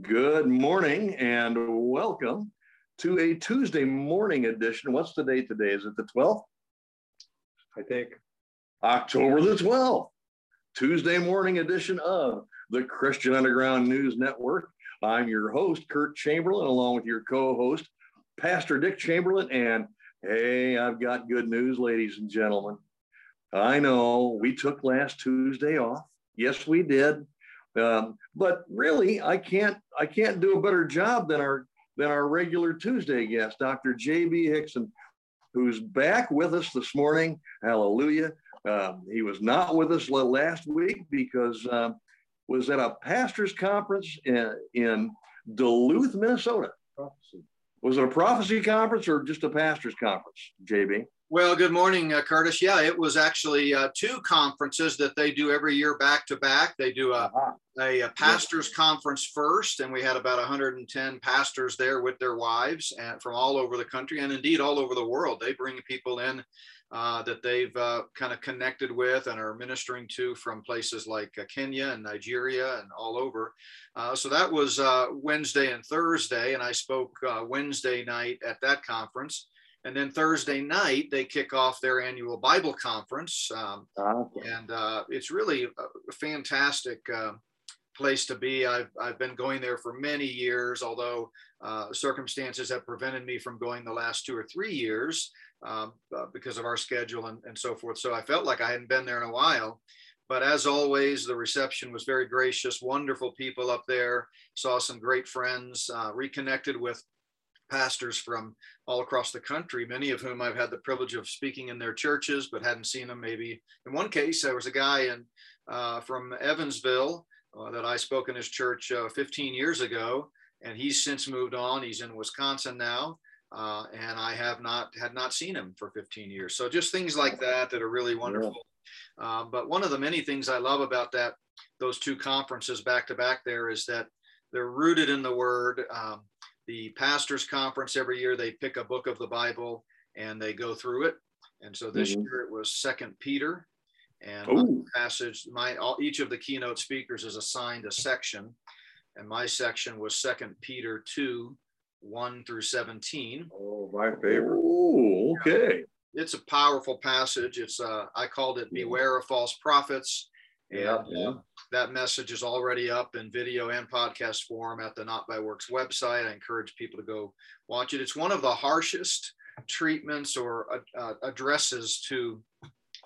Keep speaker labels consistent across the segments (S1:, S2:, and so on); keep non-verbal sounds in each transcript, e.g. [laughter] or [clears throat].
S1: Good morning and welcome to a Tuesday morning edition. What's the date today? Is it the 12th?
S2: I think.
S1: October the 12th, Tuesday morning edition of the Christian Underground News Network. I'm your host, Kurt Chamberlain, along with your co host, Pastor Dick Chamberlain. And hey, I've got good news, ladies and gentlemen. I know we took last Tuesday off. Yes, we did. Um, but really, I can't I can't do a better job than our than our regular Tuesday guest, Dr. J.B. Hixson, who's back with us this morning. Hallelujah. Um, he was not with us last week because um, was at a pastors conference in, in Duluth, Minnesota. Prophecy. Was it a prophecy conference or just a pastors conference, JB?
S3: Well, good morning, uh, Curtis. Yeah, it was actually uh, two conferences that they do every year back to back. They do a, uh-huh. a, a pastors conference first, and we had about 110 pastors there with their wives and from all over the country and indeed all over the world. They bring people in uh, that they've uh, kind of connected with and are ministering to from places like uh, Kenya and Nigeria and all over. Uh, so that was uh, Wednesday and Thursday, and I spoke uh, Wednesday night at that conference. And then Thursday night, they kick off their annual Bible conference. Um, okay. And uh, it's really a fantastic uh, place to be. I've, I've been going there for many years, although uh, circumstances have prevented me from going the last two or three years um, uh, because of our schedule and, and so forth. So I felt like I hadn't been there in a while. But as always, the reception was very gracious, wonderful people up there. Saw some great friends, uh, reconnected with pastors from all across the country, many of whom I've had the privilege of speaking in their churches, but hadn't seen them. Maybe in one case, there was a guy in uh, from Evansville uh, that I spoke in his church uh, 15 years ago, and he's since moved on. He's in Wisconsin now, uh, and I have not had not seen him for 15 years. So just things like that that are really wonderful. Uh, but one of the many things I love about that those two conferences back to back there is that they're rooted in the Word. Um, the pastors conference every year they pick a book of the bible and they go through it. And so this mm-hmm. year it was second peter. And my passage my all, each of the keynote speakers is assigned a section. And my section was second peter 2 1 through 17
S1: oh my favorite. Oh okay.
S3: It's a powerful passage. It's uh i called it beware of false prophets. And yeah, yeah. Uh, that message is already up in video and podcast form at the Not by Works website. I encourage people to go watch it. It's one of the harshest treatments or uh, uh addresses to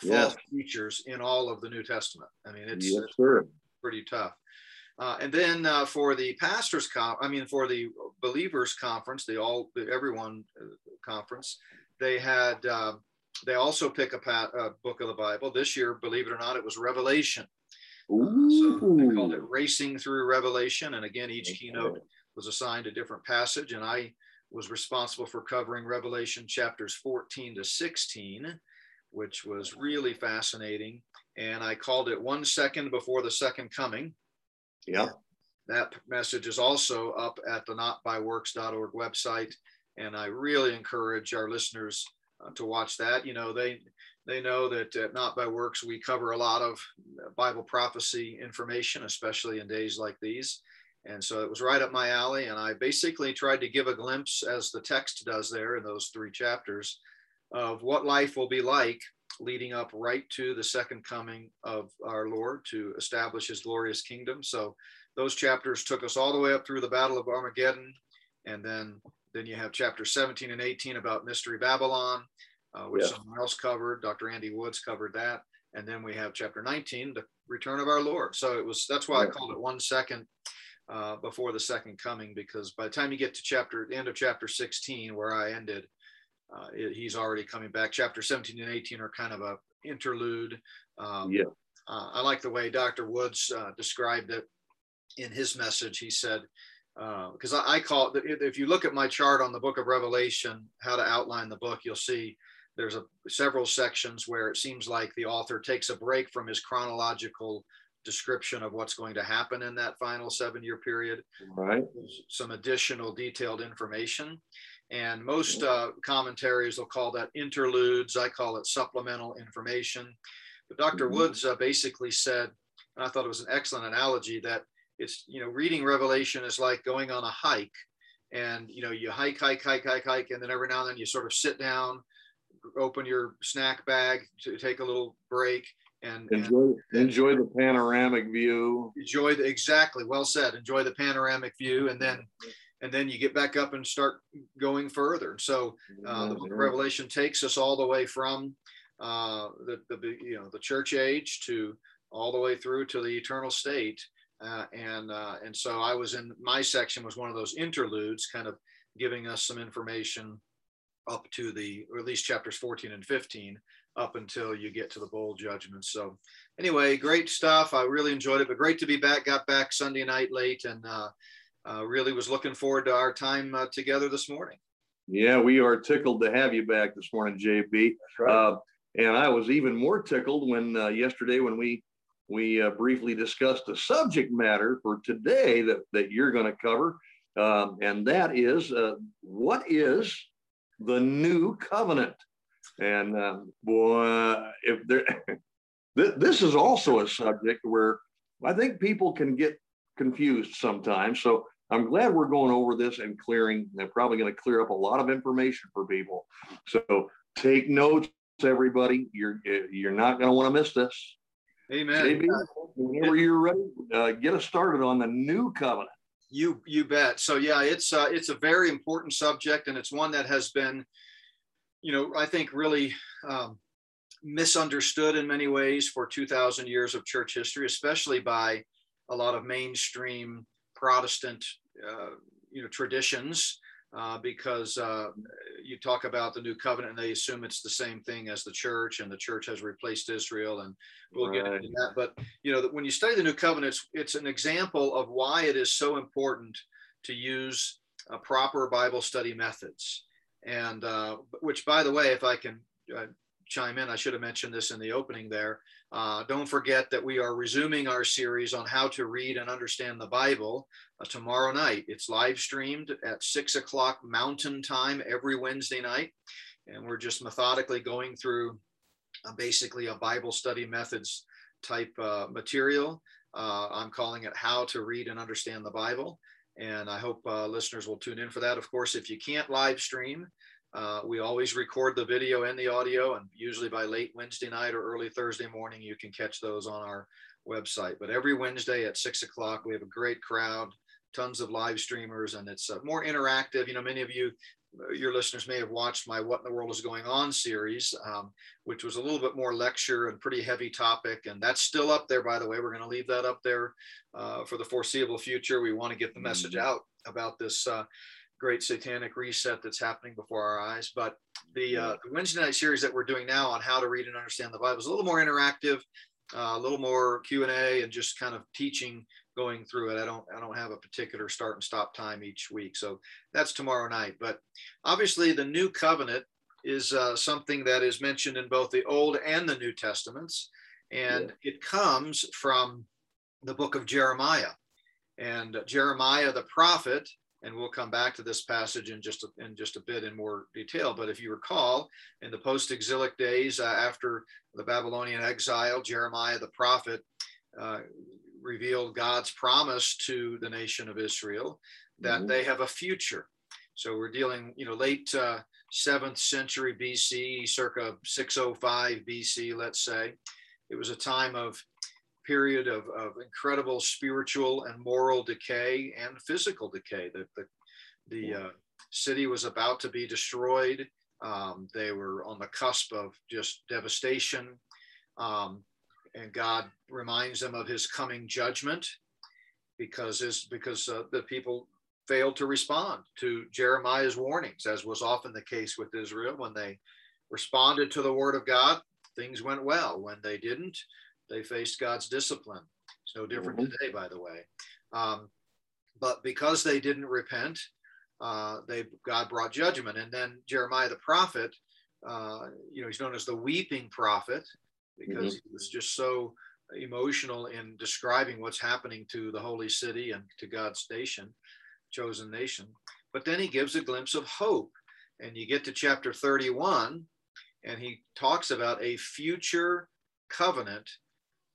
S3: false teachers in all of the New Testament. I mean, it's, yes, it's pretty tough. Uh, and then uh, for the pastors' con- I mean, for the believers' conference, the all the everyone uh, conference, they had uh, they also pick a, pat, a book of the Bible. This year, believe it or not, it was Revelation. So they called it Racing Through Revelation. And again, each okay. keynote was assigned a different passage. And I was responsible for covering Revelation chapters 14 to 16, which was really fascinating. And I called it One Second Before the Second Coming.
S1: Yeah.
S3: That message is also up at the notbyworks.org website. And I really encourage our listeners uh, to watch that. You know, they they know that at Not by Works, we cover a lot of uh, Bible prophecy information, especially in days like these. And so it was right up my alley. And I basically tried to give a glimpse, as the text does there in those three chapters, of what life will be like leading up right to the second coming of our Lord to establish his glorious kingdom. So those chapters took us all the way up through the Battle of Armageddon. And then, then you have chapter 17 and 18 about Mystery Babylon uh, which yeah. someone else covered. Dr. Andy Woods covered that. And then we have chapter 19, the return of our Lord. So it was, that's why yeah. I called it one second uh, before the second coming, because by the time you get to chapter, the end of chapter 16, where I ended, uh, it, he's already coming back. Chapter 17 and 18 are kind of a interlude. Um, yeah. Uh, I like the way Dr. Woods uh, described it in his message. He said, because uh, I, I call it, if you look at my chart on the book of Revelation, how to outline the book, you'll see there's a, several sections where it seems like the author takes a break from his chronological description of what's going to happen in that final seven year period.
S1: Right.
S3: Some additional detailed information. And most uh, commentaries will call that interludes. I call it supplemental information. But doctor mm-hmm. Woods uh, basically said, and I thought it was an excellent analogy, that it's you know reading Revelation is like going on a hike, and you know you hike, hike, hike, hike, hike, and then every now and then you sort of sit down, open your snack bag to take a little break, and
S1: enjoy and, enjoy the panoramic view.
S3: Enjoy the exactly well said. Enjoy the panoramic view, and then and then you get back up and start going further. So uh, the Book of Revelation takes us all the way from uh, the, the you know the church age to all the way through to the eternal state. Uh, and uh, and so I was in my section was one of those interludes, kind of giving us some information up to the or at least chapters 14 and 15 up until you get to the bowl judgment. So anyway, great stuff. I really enjoyed it, but great to be back. Got back Sunday night late and uh, uh, really was looking forward to our time uh, together this morning.
S1: Yeah, we are tickled to have you back this morning, JB. Right. Uh, and I was even more tickled when uh, yesterday when we we uh, briefly discussed the subject matter for today that, that you're going to cover. Um, and that is uh, what is the new covenant? And um, boy, if there, [laughs] this is also a subject where I think people can get confused sometimes. So I'm glad we're going over this and clearing. They're probably going to clear up a lot of information for people. So take notes, everybody. You're you're not going to want to miss this.
S3: Amen.
S1: JB, whenever you're ready, uh, get us started on the new covenant.
S3: You you bet. So yeah, it's uh, it's a very important subject, and it's one that has been, you know, I think really um, misunderstood in many ways for 2,000 years of church history, especially by a lot of mainstream Protestant, uh, you know, traditions uh, because uh, you talk about the new covenant and they assume it's the same thing as the church and the church has replaced Israel and we'll right. get into that. But you know, when you study the new covenant, it's, it's an example of why it is so important to use proper Bible study methods. And uh, which, by the way, if I can uh, chime in, I should have mentioned this in the opening there. Uh, don't forget that we are resuming our series on how to read and understand the Bible uh, tomorrow night. It's live streamed at six o'clock Mountain Time every Wednesday night. And we're just methodically going through uh, basically a Bible study methods type uh, material. Uh, I'm calling it How to Read and Understand the Bible. And I hope uh, listeners will tune in for that. Of course, if you can't live stream, uh, we always record the video and the audio, and usually by late Wednesday night or early Thursday morning, you can catch those on our website. But every Wednesday at six o'clock, we have a great crowd, tons of live streamers, and it's uh, more interactive. You know, many of you, your listeners may have watched my What in the World is Going On series, um, which was a little bit more lecture and pretty heavy topic. And that's still up there, by the way. We're going to leave that up there uh, for the foreseeable future. We want to get the message mm-hmm. out about this uh, great satanic reset that's happening before our eyes. But the, uh, the Wednesday night series that we're doing now on how to read and understand the Bible is a little more interactive, uh, a little more Q and A, and just kind of teaching going through it. I don't I don't have a particular start and stop time each week, so that's tomorrow night. But obviously, the new covenant is uh, something that is mentioned in both the Old and the New Testaments, and yeah. it comes from the book of Jeremiah. And Jeremiah the prophet and we'll come back to this passage in just a, in just a bit in more detail. But if you recall, in the post-exilic days uh, after the Babylonian exile, Jeremiah the prophet uh, revealed God's promise to the nation of Israel that mm-hmm. they have a future. So we're dealing, you know, late uh, seventh century BC, circa 605 BC, let's say. It was a time of period of, of incredible spiritual and moral decay and physical decay. The, the, the uh, city was about to be destroyed. Um, they were on the cusp of just devastation. Um, and God reminds them of his coming judgment because, his, because uh, the people failed to respond to Jeremiah's warnings, as was often the case with Israel. When they responded to the word of God, things went well. When they didn't, they faced God's discipline. It's no different mm-hmm. today, by the way. Um, but because they didn't repent, uh, they God brought judgment. And then Jeremiah the prophet, uh, you know, he's known as the weeping prophet because mm-hmm. he was just so emotional in describing what's happening to the holy city and to God's nation, chosen nation. But then he gives a glimpse of hope. And you get to chapter 31, and he talks about a future covenant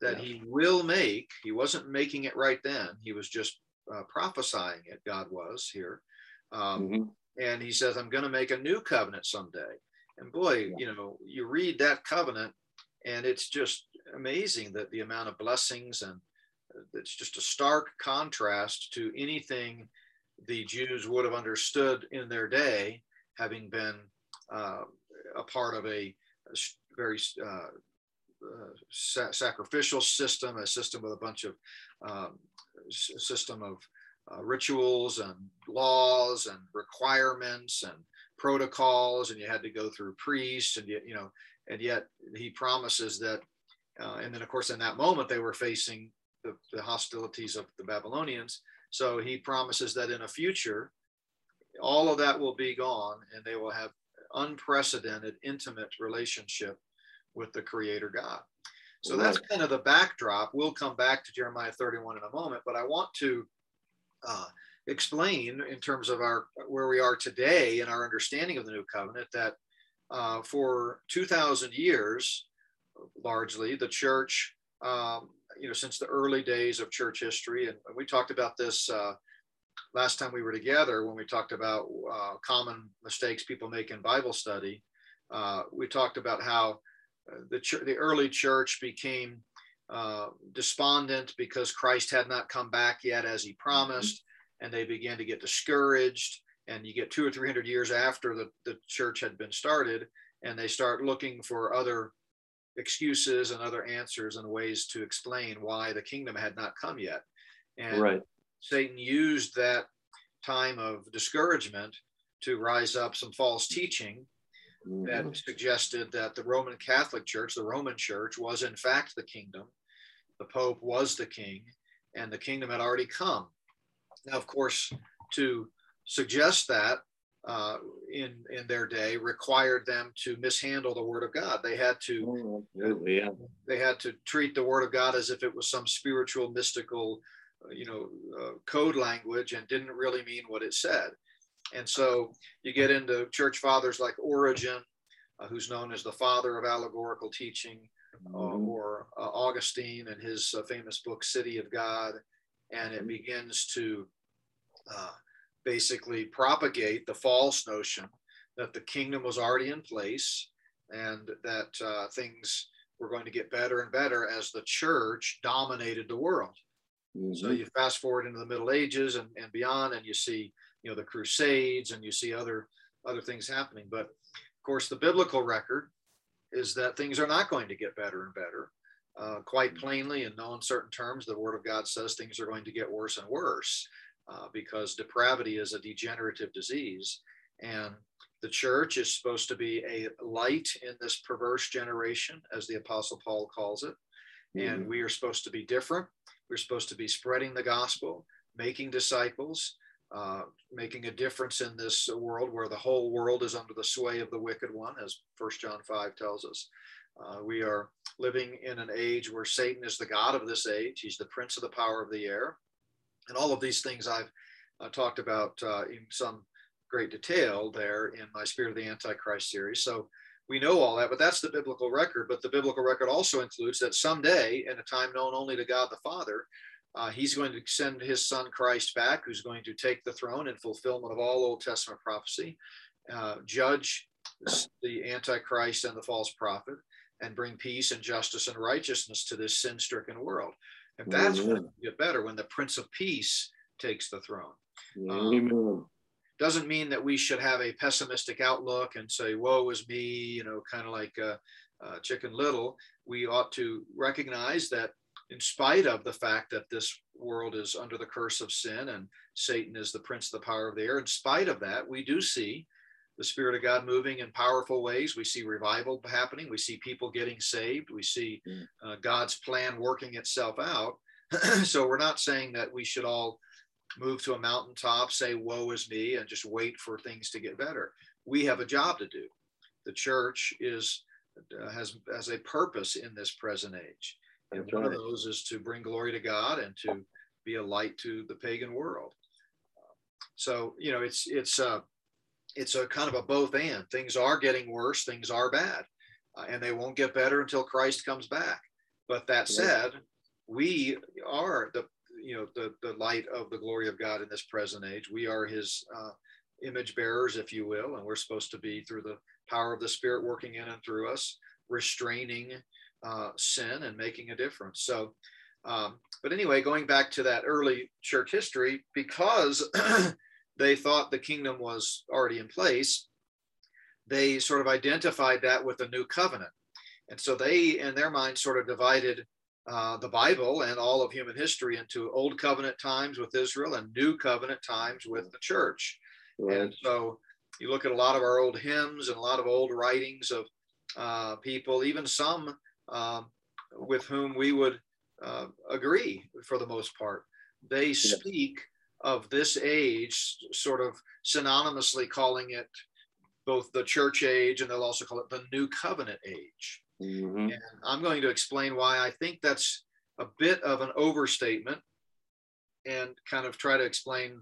S3: that yeah. he will make. He wasn't making it right then. He was just uh, prophesying it. God was here. Um, mm-hmm. And he says, I'm going to make a new covenant someday. And boy, yeah. you know, you read that covenant and it's just amazing that the amount of blessings and uh, it's just a stark contrast to anything the Jews would have understood in their day, having been uh, a part of a, very uh, sa- sacrificial system, a system with a bunch of um, system of uh, rituals and laws and requirements and protocols, and you had to go through priests, and you, you know, and yet he promises that, uh, and then of course in that moment they were facing the, the hostilities of the Babylonians. So he promises that in a future, all of that will be gone, and they will have unprecedented, intimate relationship with the creator God. So right. that's kind of the backdrop. We'll come back to Jeremiah 31 in a moment, but I want to uh, explain in terms of our where we are today in our understanding of the new covenant that uh, for 2,000 years, largely, the church, um, you know, since the early days of church history, and we talked about this uh, last time we were together when we talked about uh, common mistakes people make in Bible study. Uh, we talked about how the, ch- the early church became uh, despondent because Christ had not come back yet as he promised, mm-hmm. and they began to get discouraged. And you get two or three hundred years after the, the church had been started, and they start looking for other excuses and other answers and ways to explain why the kingdom had not come yet. And right. Satan used that time of discouragement to rise up some false teaching mm-hmm. that suggested that the Roman Catholic Church, the Roman Church, was in fact the kingdom. The Pope was the king, and the kingdom had already come. Now, of course, to suggest that uh, in in their day required them to mishandle the Word of God. They had to, oh, yeah. they had to treat the Word of God as if it was some spiritual, mystical, uh, you know, uh, code language, and didn't really mean what it said. And so you get into church fathers like Origen, uh, who's known as the father of allegorical teaching, uh, mm-hmm. or uh, Augustine and his uh, famous book, City of God. And it begins to uh, basically propagate the false notion that the kingdom was already in place and that uh, things were going to get better and better as the church dominated the world. Mm-hmm. So you fast forward into the Middle Ages and, and beyond, and you see you know the crusades and you see other other things happening. But of course the biblical record is that things are not going to get better and better uh, quite plainly in no uncertain terms. The word of god says things are going to get worse and worse uh, because depravity is a degenerative disease. And the church is supposed to be a light in this perverse generation as the apostle paul calls it. Mm-hmm. and we are supposed to be different. We're supposed to be spreading the gospel making disciples uh, making a difference in this world where the whole world is under the sway of the wicked one, as 1 John 5 tells us. Uh, we are living in an age where Satan is the God of this age. He's the prince of the power of the air. And all of these things I've uh, talked about uh, in some great detail there in my Spirit of the Antichrist series. So we know all that, but that's the biblical record. But the biblical record also includes that someday, in a time known only to God the Father, uh, he's going to send his son Christ back, who's going to take the throne in fulfillment of all Old Testament prophecy, uh, judge the Antichrist and the false prophet, and bring peace and justice and righteousness to this sin stricken world. And that's Amen. when you get better when the Prince of Peace takes the throne. Um, doesn't mean that we should have a pessimistic outlook and say, woe is me, you know, kind of like uh, uh, Chicken Little. We ought to recognize that in spite of the fact that this world is under the curse of sin and Satan is the prince of the power of the air, in spite of that, we do see the Spirit of God moving in powerful ways. We see revival happening. We see people getting saved. We see mm. uh, God's plan working itself out. [clears throat] so we're not saying that we should all move to a mountaintop, say, woe is me, and just wait for things to get better. We have a job to do. The church is uh, has, has a purpose in this present age. And one of those is to bring glory to God and to be a light to the pagan world. So you know, it's it's a uh, it's a kind of a both and. Things are getting worse. Things are bad, uh, and they won't get better until Christ comes back. But that said, we are the you know the the light of the glory of God in this present age. We are His uh, image bearers, if you will, and we're supposed to be through the power of the Spirit working in and through us, restraining uh, sin and making a difference. So, um, but anyway, going back to that early church history, because [clears throat] they thought the kingdom was already in place, they sort of identified that with the new covenant. And so they, in their mind, sort of divided uh, the Bible and all of human history into old covenant times with Israel and new covenant times with the church. Right. And so you look at a lot of our old hymns and a lot of old writings of uh, people, even some uh, with whom we would uh, agree for the most part. They speak of this age, sort of synonymously calling it both the church age and they'll also call it the new covenant age. Mm-hmm. And I'm going to explain why I think that's a bit of an overstatement and kind of try to explain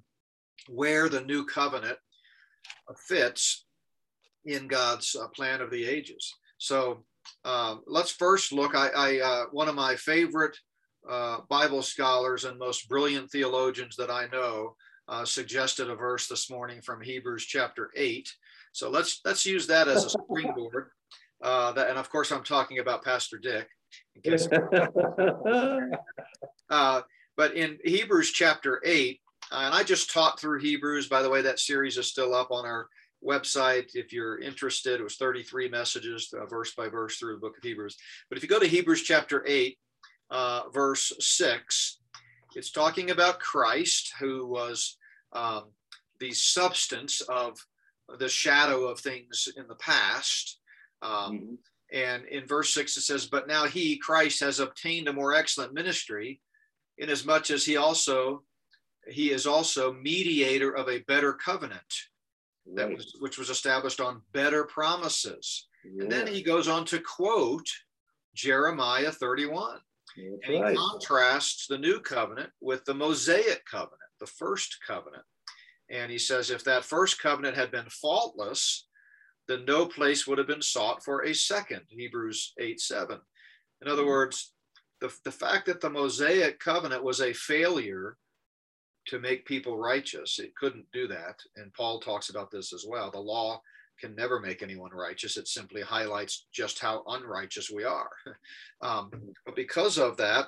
S3: where the new covenant fits in God's uh, plan of the ages. So um, let's first look. I, I uh, one of my favorite uh, Bible scholars and most brilliant theologians that I know uh, suggested a verse this morning from Hebrews chapter eight. So let's let's use that as a springboard. [laughs] Uh, that, and of course, I'm talking about Pastor Dick. [laughs] uh, but in Hebrews chapter 8, and I just taught through Hebrews. By the way, that series is still up on our website if you're interested. It was 33 messages, uh, verse by verse, through the book of Hebrews. But if you go to Hebrews chapter 8, uh, verse 6, it's talking about Christ, who was um, the substance of the shadow of things in the past. Um, mm-hmm. And in verse 6, it says, But now he, Christ, has obtained a more excellent ministry, inasmuch as he also he is also mediator of a better covenant that right. was which was established on better promises. Yeah. And then he goes on to quote Jeremiah 31. That's and right. he contrasts the new covenant with the Mosaic covenant, the first covenant. And he says, if that first covenant had been faultless, then no place would have been sought for a second, Hebrews 8 7. In other hmm. words, the, the fact that the Mosaic covenant was a failure to make people righteous, it couldn't do that. And Paul talks about this as well. The law can never make anyone righteous. It simply highlights just how unrighteous we are. [laughs] Um, but because of that,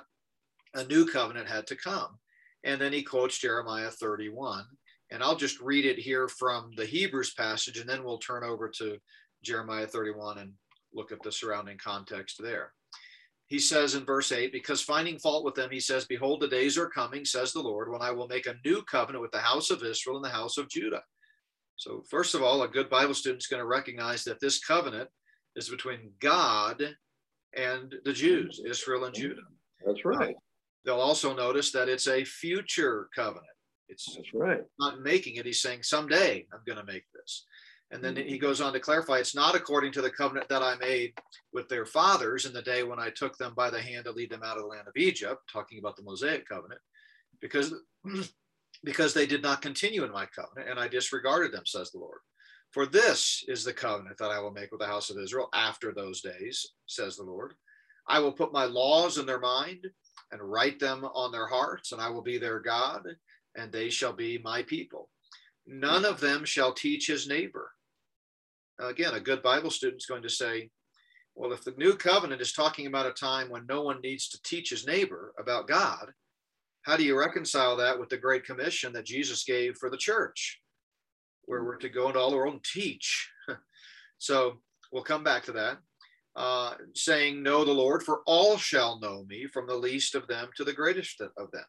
S3: a new covenant had to come. And then he quotes Jeremiah 31 and I'll just read it here from the Hebrews passage, and then we'll turn over to Jeremiah 31 and look at the surrounding context there. He says in verse 8, because finding fault with them, he says, Behold, the days are coming, says the Lord, when I will make a new covenant with the house of Israel and the house of Judah. So, first of all, a good Bible student is going to recognize that this covenant is between God and the Jews, Israel and Judah.
S1: That's right. Uh,
S3: they'll also notice that it's a future covenant.
S1: It's That's right.
S3: not making it. He's saying, someday I'm going to make this. And then he goes on to clarify it's not according to the covenant that I made with their fathers in the day when I took them by the hand to lead them out of the land of Egypt, talking about the Mosaic covenant, because, [clears throat] because they did not continue in my covenant and I disregarded them, says the Lord. For this is the covenant that I will make with the house of Israel after those days, says the Lord. I will put my laws in their mind and write them on their hearts, and I will be their God, and they shall be my people. None of them shall teach his neighbor. Again, a good Bible student is going to say, well, if the new covenant is talking about a time when no one needs to teach his neighbor about God, how do you reconcile that with the Great Commission that Jesus gave for the church, where we're to go into all the world and teach? [laughs] so we'll come back to that. Uh, saying, Know the Lord, for all shall know me, from the least of them to the greatest of them.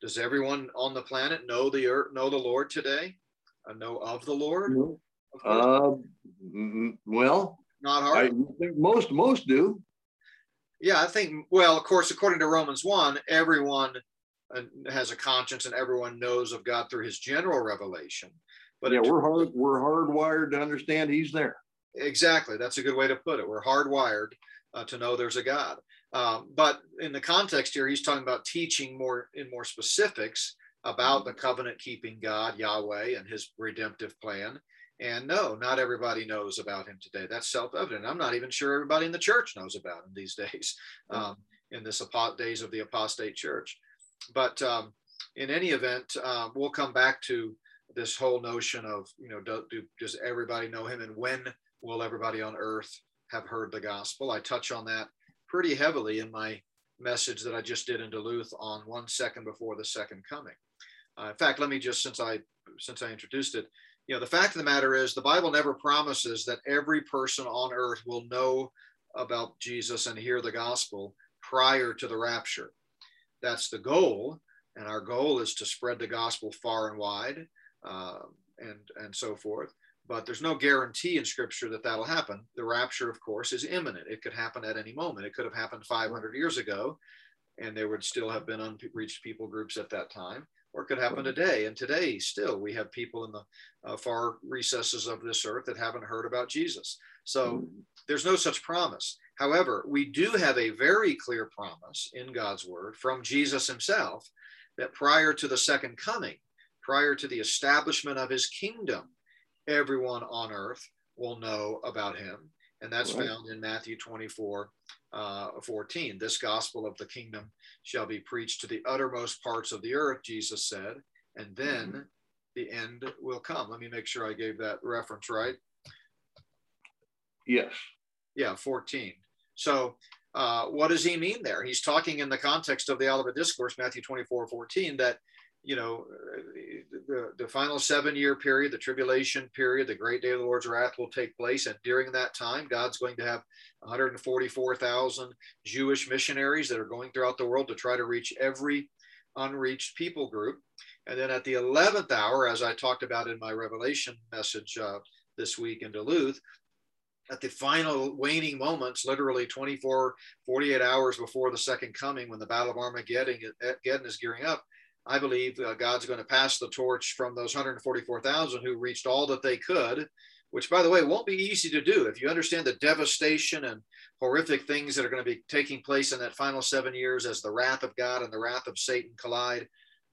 S3: Does everyone on the planet know the earth, know the Lord today? Uh, know of the Lord?
S1: Uh, well,
S3: not hard. I
S1: think most most do.
S3: Yeah, I think. Well, of course, according to Romans one, everyone uh, has a conscience and everyone knows of God through His general revelation.
S1: But yeah, we're hard. We're hardwired to understand He's there.
S3: Exactly. That's a good way to put it. We're hardwired uh, to know there's a God. Um, but in the context here, he's talking about teaching more in more specifics about the covenant keeping God, Yahweh, and his redemptive plan. And no, not everybody knows about him today. That's self evident. I'm not even sure everybody in the church knows about him these [laughs] days. Um, in this days of the apostate church. But um, in any event, uh, we'll come back to this whole notion of, you know, do, do, does everybody know him and when will everybody on earth have heard the gospel? I touch on that pretty heavily in my message that I just did in Duluth on one second before the second coming. Uh, in fact, let me just, since I, since I introduced it, you know, the fact of the matter is the Bible never promises that every person on earth will know about Jesus and hear the gospel prior to the rapture. That's the goal. And our goal is to spread the gospel far and wide uh, and, and so forth. But there's no guarantee in scripture that that'll happen. The rapture, of course, is imminent. It could happen at any moment. It could have happened 500 years ago, and there would still have been unreached people groups at that time or could happen today. And today, still, we have people in the uh, far recesses of this earth that haven't heard about Jesus. So mm-hmm. there's no such promise. However, we do have a very clear promise in God's word from Jesus himself that prior to the second coming, prior to the establishment of his kingdom, everyone on earth will know about him. And that's right. found in Matthew 24, uh, 14. This gospel of the kingdom shall be preached to the uttermost parts of the earth, Jesus said, and then mm-hmm. the end will come. Let me make sure I gave that reference right.
S1: Yes.
S3: Yeah, 14. So, uh, what does he mean there? He's talking in the context of the Olivet Discourse, Matthew 24, 14, that you know, the, the final seven year period, the tribulation period, the great day of the Lord's wrath will take place. And during that time, God's going to have 144,000 Jewish missionaries that are going throughout the world to try to reach every unreached people group. And then at the 11th hour, as I talked about in my Revelation message uh, this week in Duluth, at the final waning moments, literally 24, 48 hours before the second coming, when the Battle of Armageddon is gearing up, I believe uh, God's going to pass the torch from those 144,000 who reached all that they could, which, by the way, won't be easy to do. If you understand the devastation and horrific things that are going to be taking place in that final seven years as the wrath of God and the wrath of Satan collide,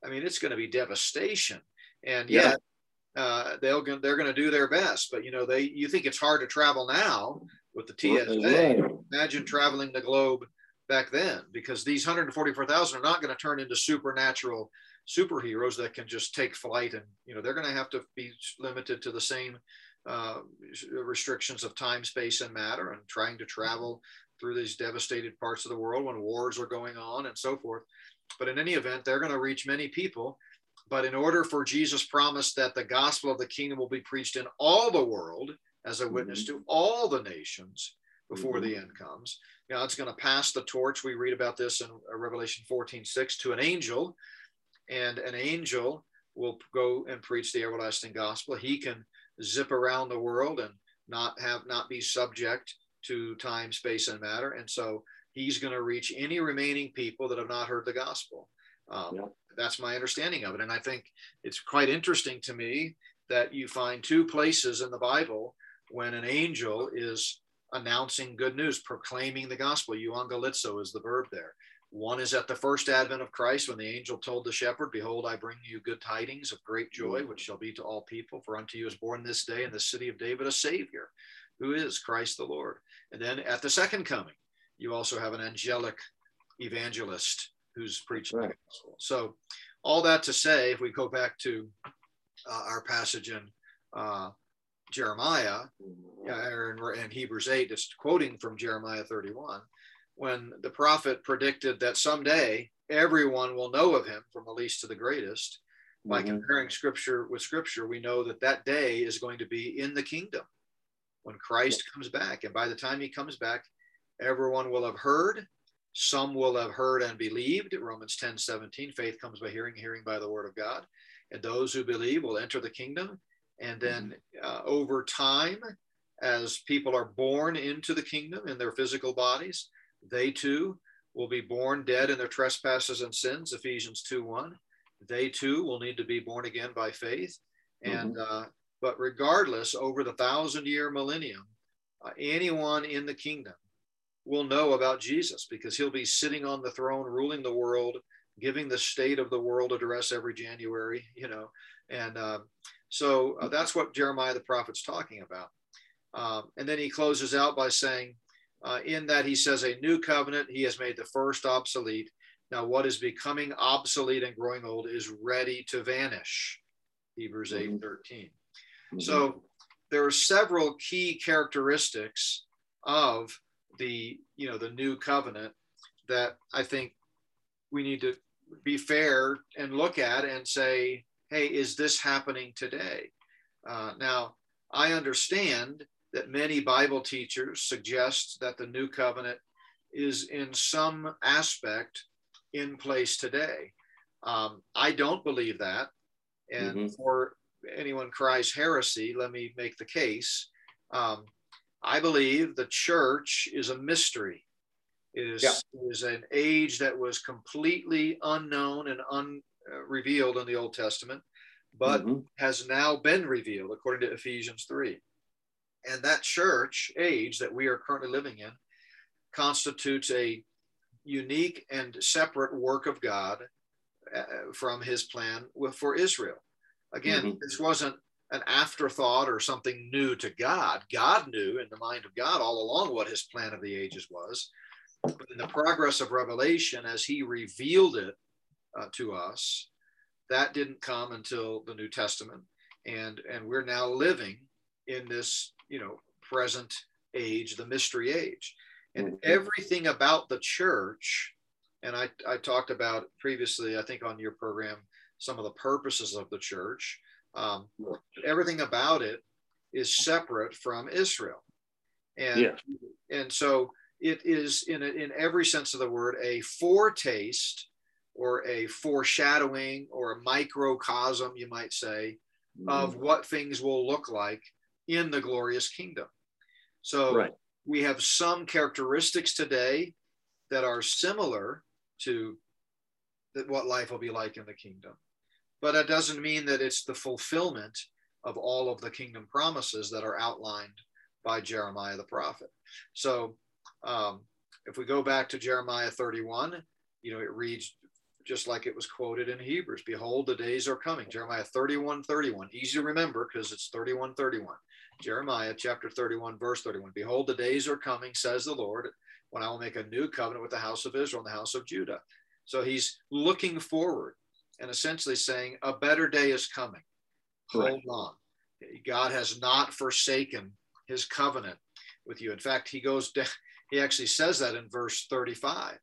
S3: I mean, it's going to be devastation. And yet, yeah. uh, they'll they're going to do their best. But you know, they you think it's hard to travel now with the TSA. Imagine traveling the globe back then because these 144,000 are not going to turn into supernatural superheroes that can just take flight and you know they're going to have to be limited to the same uh, restrictions of time space and matter and trying to travel through these devastated parts of the world when wars are going on and so forth but in any event they're going to reach many people but in order for jesus promised that the gospel of the kingdom will be preached in all the world as a witness mm-hmm. to all the nations before mm-hmm. the end comes God's going to pass the torch. We read about this in uh, Revelation 14 6 to an angel, and an angel will go and preach the everlasting gospel. He can zip around the world and not have not be subject to time, space, and matter. And so he's going to reach any remaining people that have not heard the gospel. Um, yeah. That's my understanding of it. And I think it's quite interesting to me that you find two places in the Bible when an angel is announcing good news, proclaiming the gospel. Euangelizo is the verb there. One is at the first advent of Christ when the angel told the shepherd, Behold, I bring you good tidings of great joy, which shall be to all people. For unto you is born this day in the city of David a Savior, who is Christ the Lord. And then at the second coming, you also have an angelic evangelist who's preaching right. the gospel. So, all that to say, if we go back to uh, our passage in uh, Jeremiah, or in Hebrews 8, just quoting from Jeremiah 31, when the prophet predicted that someday everyone will know of him from the least to the greatest. By mm-hmm. comparing scripture with scripture, we know that that day is going to be in the kingdom when Christ comes back. And by the time he comes back, everyone will have heard. Some will have heard and believed. Romans 10 17, faith comes by hearing, hearing by the word of God. And those who believe will enter the kingdom. And then mm-hmm. uh, over time, as people are born into the kingdom in their physical bodies, they too will be born dead in their trespasses and sins, Ephesians 2 1. They too will need to be born again by faith. And mm-hmm. uh, but regardless, over the thousand year millennium, uh, anyone in the kingdom will know about Jesus because he'll be sitting on the throne, ruling the world, giving the state of the world address every January, you know. And uh, so uh, that's what Jeremiah the prophet's talking about. Um, and then he closes out by saying, uh, in that he says a new covenant, he has made the first obsolete. Now, what is becoming obsolete and growing old is ready to vanish. Hebrews 8 mm-hmm. 13. Mm-hmm. So there are several key characteristics of the you know the new covenant that I think we need to be fair and look at and say, hey, is this happening today? Uh, now, I understand that many Bible teachers suggest that the new covenant is in some aspect in place today. Um, I don't believe that. And mm-hmm. for anyone cries heresy, let me make the case. Um, I believe the church is a mystery. It is, yeah. it is an age that was completely unknown and unrevealed in the Old Testament, but mm-hmm. has now been revealed according to Ephesians 3. And that church age that we are currently living in constitutes a unique and separate work of God uh, from his plan for Israel. Again, mm-hmm. this wasn't an afterthought or something new to God. God knew in the mind of God all along what his plan of the ages was. But in the progress of Revelation, as he revealed it uh, to us, that didn't come until the New Testament. And, and we're now living in this, you know, present age, the mystery age. And mm-hmm. everything about the church, and I, I talked about previously, I think on your program, some of the purposes of the church. Um, everything about it is separate from Israel. And, yeah. and so it is, in, in every sense of the word, a foretaste or a foreshadowing or a microcosm, you might say, mm-hmm. of what things will look like in the glorious kingdom. So right. we have some characteristics today that are similar to that what life will be like in the kingdom but it doesn't mean that it's the fulfillment of all of the kingdom promises that are outlined by Jeremiah the prophet. So um, if we go back to Jeremiah 31, you know, it reads just like it was quoted in Hebrews Behold, the days are coming. Jeremiah 31 31. Easy to remember because it's 31 31. Jeremiah chapter 31, verse 31. Behold, the days are coming, says the Lord, when I will make a new covenant with the house of Israel and the house of Judah. So he's looking forward and essentially saying a better day is coming. Hold on. God has not forsaken his covenant with you. In fact, he goes down, he actually says that in verse 35.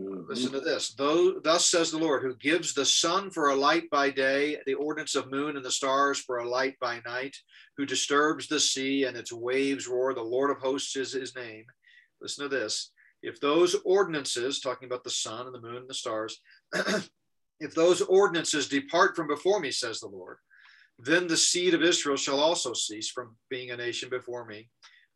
S3: Mm-hmm. Listen to this. Though thus says the Lord, who gives the sun for a light by day, the ordinance of moon and the stars for a light by night, who disturbs the sea and its waves roar, the Lord of hosts is his name. Listen to this. If those ordinances, talking about the sun and the moon and the stars, [clears throat] If those ordinances depart from before me, says the Lord, then the seed of Israel shall also cease from being a nation before me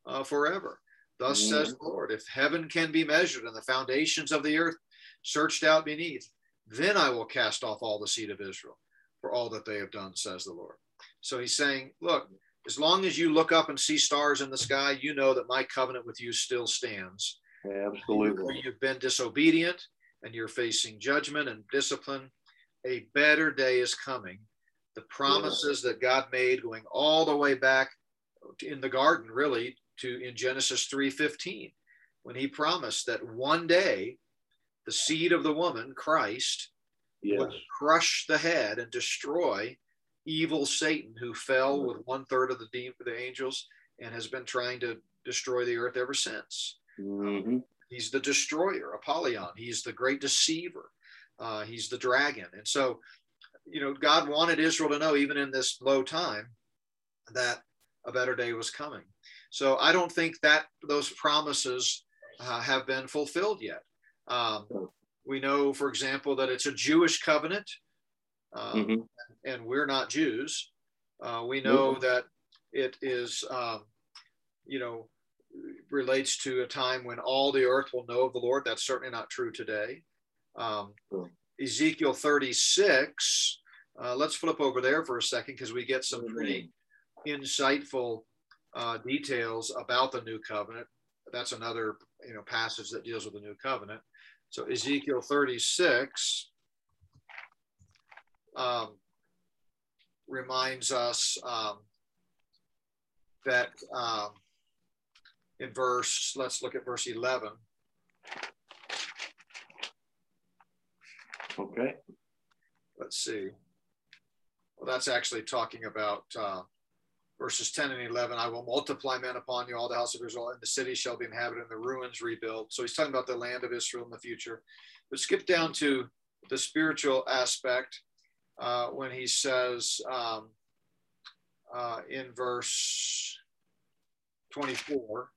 S3: uh, forever. Thus mm. says the Lord, if heaven can be measured and the foundations of the earth searched out beneath, then I will cast off all the seed of Israel for all that they have done, says the Lord. So he's saying, look, as long as you look up and see stars in the sky, you know that my covenant with you still stands.
S1: Absolutely.
S3: You've been disobedient and you're facing judgment and discipline, a better day is coming. The promises that God made going all the way back in the garden, really, to in Genesis 3:15, when he promised that one day the seed of the woman, Christ, yes. would crush the head and destroy evil Satan, who fell with one third of the, de- the angels and has been trying to destroy the earth ever since. Mm-hmm. He's the destroyer, Apollyon. He's the great deceiver. Uh, he's the dragon. And so, you know, God wanted Israel to know, even in this low time, that a better day was coming. So I don't think that those promises uh, have been fulfilled yet. Um, we know, for example, that it's a Jewish covenant, um, mm-hmm. and we're not Jews. Uh, we know mm-hmm. that it is, um, you know, relates to a time when all the earth will know of the Lord. That's certainly not true today. Um, Ezekiel 36, uh, let's flip over there for a second because we get some pretty insightful uh, details about the new covenant. That's another you know passage that deals with the new covenant. So Ezekiel 36 um, reminds us um, that um, in verse, let's look at verse 11.
S1: Okay.
S3: Let's see. Well, that's actually talking about uh, verses 10 and 11. I will multiply men upon you, all the house of Israel, and the city shall be inhabited, and the ruins rebuilt. So he's talking about the land of Israel in the future. But skip down to the spiritual aspect uh, when he says um, uh, in verse 24.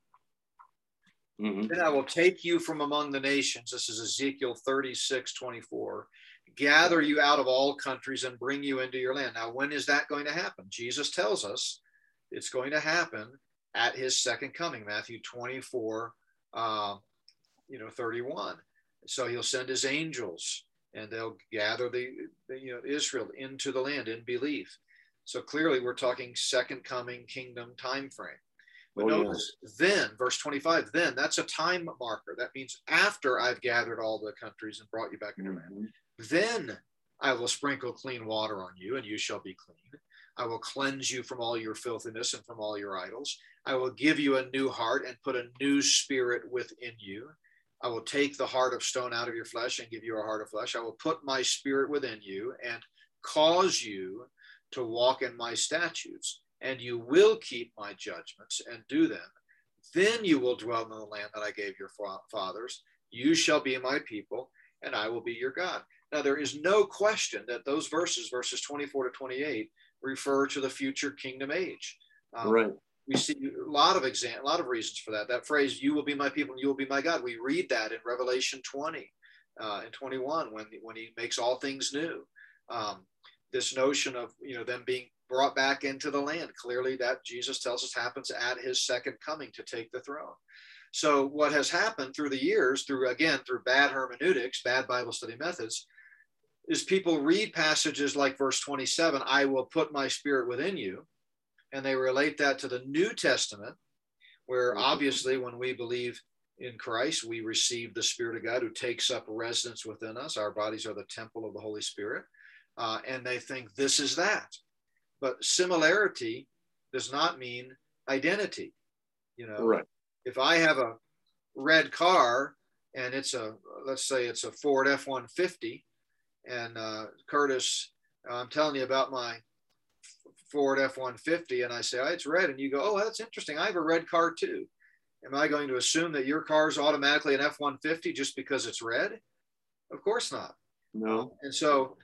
S3: Mm-hmm. Then I will take you from among the nations. This is Ezekiel 36, 24. Gather you out of all countries and bring you into your land. Now, when is that going to happen? Jesus tells us it's going to happen at his second coming, Matthew 24, uh, you know, 31. So he'll send his angels and they'll gather the, the, you know Israel into the land in belief. So clearly, we're talking second coming kingdom time frame. But oh, notice then, verse 25, then that's a time marker. That means after I've gathered all the countries and brought you back into mm-hmm. land, then I will sprinkle clean water on you, and you shall be clean. I will cleanse you from all your filthiness and from all your idols. I will give you a new heart and put a new spirit within you. I will take the heart of stone out of your flesh and give you a heart of flesh. I will put my spirit within you and cause you to walk in my statutes, and you will keep my judgments and do them. Then you will dwell in the land that I gave your fathers. You shall be my people, and I will be your God. Now, there is no question that those verses, verses 24 to 28, refer to the future kingdom age.
S1: Um, right
S3: we see a lot of exam, a lot of reasons for that. That phrase, "You will be my people, and you will be my God." We read that in Revelation 20 uh, and 21 when when He makes all things new. Um, this notion of you know them being brought back into the land, clearly that Jesus tells us happens at His second coming to take the throne. So what has happened through the years, through again through bad hermeneutics, bad Bible study methods, is people read passages like verse 27, "I will put my spirit within you." and they relate that to the New Testament, where mm-hmm. obviously when we believe in Christ, we receive the Spirit of God who takes up residence within us. Our bodies are the temple of the Holy Spirit. Uh, and they think this is that. But similarity does not mean identity. You know,
S1: right.
S3: if I have a red car and it's a, let's say it's a Ford F 150, and uh, Curtis, I'm telling you about my Ford F-150 and I say, oh, it's red. And you go, oh, that's interesting. I have a red car too. Am I going to assume that your car is automatically an F-150 just because it's red? Of course not.
S1: No.
S3: And so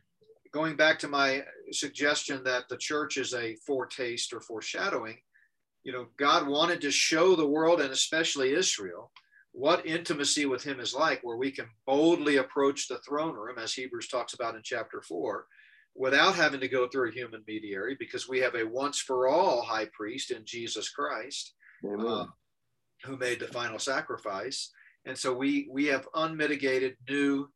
S3: going back to my suggestion that the church is a foretaste or foreshadowing, you know, God wanted to show the world and especially Israel what intimacy with him is like, where we can boldly approach the throne room, as Hebrews talks about in chapter four, without having to go through a human mediator because we have a once for all high priest in Jesus Christ uh, who made the final sacrifice. And so we, we have unmitigated new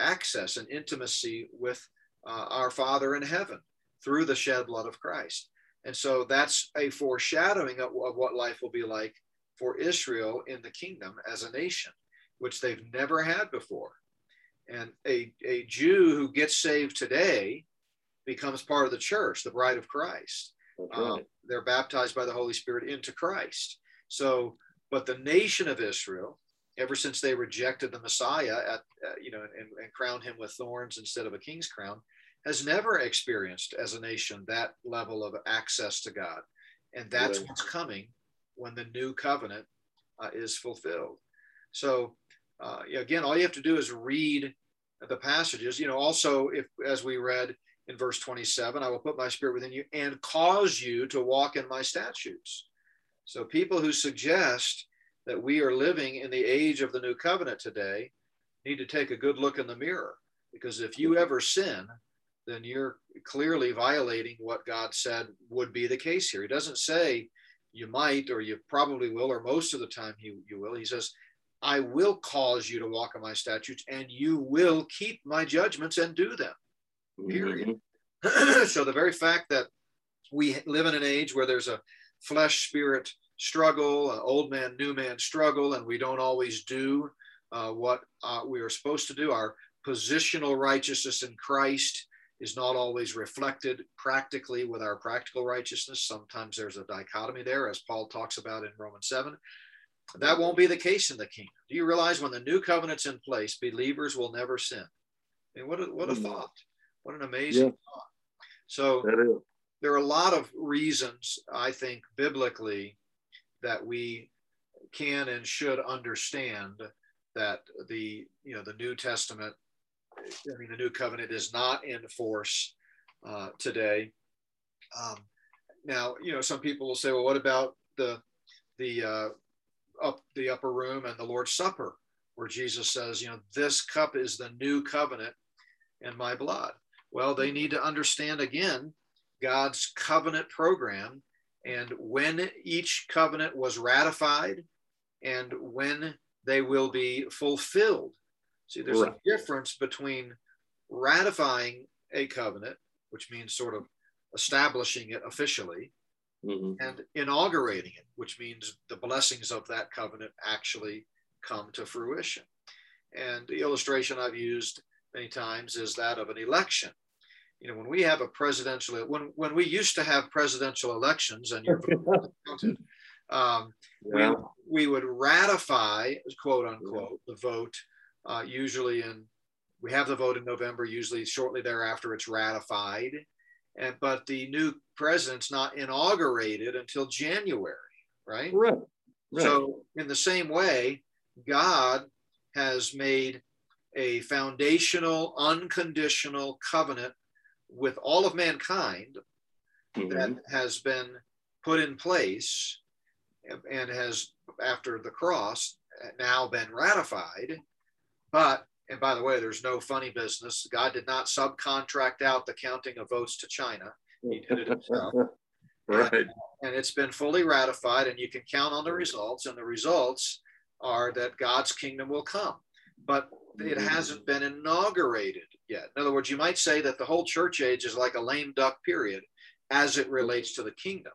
S3: access and intimacy with uh, our Father in heaven through the shed blood of Christ. And so that's a foreshadowing of, of what life will be like for Israel in the kingdom as a nation, which they've never had before. And a, a Jew who gets saved today becomes part of the church, the bride of Christ. Um, they're baptized by the Holy Spirit into Christ. So, but the nation of Israel, ever since they rejected the Messiah at, uh, you know, and, and crowned him with thorns instead of a king's crown, has never experienced as a nation that level of access to God. And that's what's coming when the new covenant uh, is fulfilled. So, uh, again, all you have to do is read the passages. You know, also, if as we read, in verse 27 I will put my spirit within you and cause you to walk in my statutes. So, people who suggest that we are living in the age of the new covenant today need to take a good look in the mirror because if you ever sin, then you're clearly violating what God said would be the case here. He doesn't say you might or you probably will, or most of the time you, you will. He says, I will cause you to walk in my statutes and you will keep my judgments and do them period. Mm-hmm. [clears throat] so the very fact that we live in an age where there's a flesh spirit struggle, an old man, new man struggle, and we don't always do uh, what uh, we are supposed to do. Our positional righteousness in Christ is not always reflected practically with our practical righteousness. Sometimes there's a dichotomy there, as Paul talks about in Romans 7. that won't be the case in the kingdom. Do you realize when the new covenant's in place, believers will never sin? I mean, what a, what a mm. thought! What an amazing yeah. thought. So there are a lot of reasons, I think, biblically, that we can and should understand that the you know the New Testament, I mean the New Covenant is not in force uh, today. Um, now you know some people will say, well, what about the the uh, up the upper room and the Lord's Supper, where Jesus says, you know, this cup is the new covenant in my blood. Well, they need to understand again God's covenant program and when each covenant was ratified and when they will be fulfilled. See, there's right. a difference between ratifying a covenant, which means sort of establishing it officially, mm-hmm. and inaugurating it, which means the blessings of that covenant actually come to fruition. And the illustration I've used many times is that of an election. You know, when we have a presidential, when when we used to have presidential elections, and your vote counted, um, yeah. we we would ratify, quote unquote, yeah. the vote. Uh, usually in, we have the vote in November. Usually shortly thereafter, it's ratified, and but the new president's not inaugurated until January, right?
S1: Right. right.
S3: So in the same way, God has made a foundational, unconditional covenant with all of mankind mm-hmm. that has been put in place and has, after the cross, now been ratified. But, and by the way, there's no funny business. God did not subcontract out the counting of votes to China, He did it himself. [laughs]
S1: right.
S3: And, and it's been fully ratified, and you can count on the results. And the results are that God's kingdom will come. But it mm-hmm. hasn't been inaugurated yet. In other words, you might say that the whole church age is like a lame duck period as it relates to the kingdom.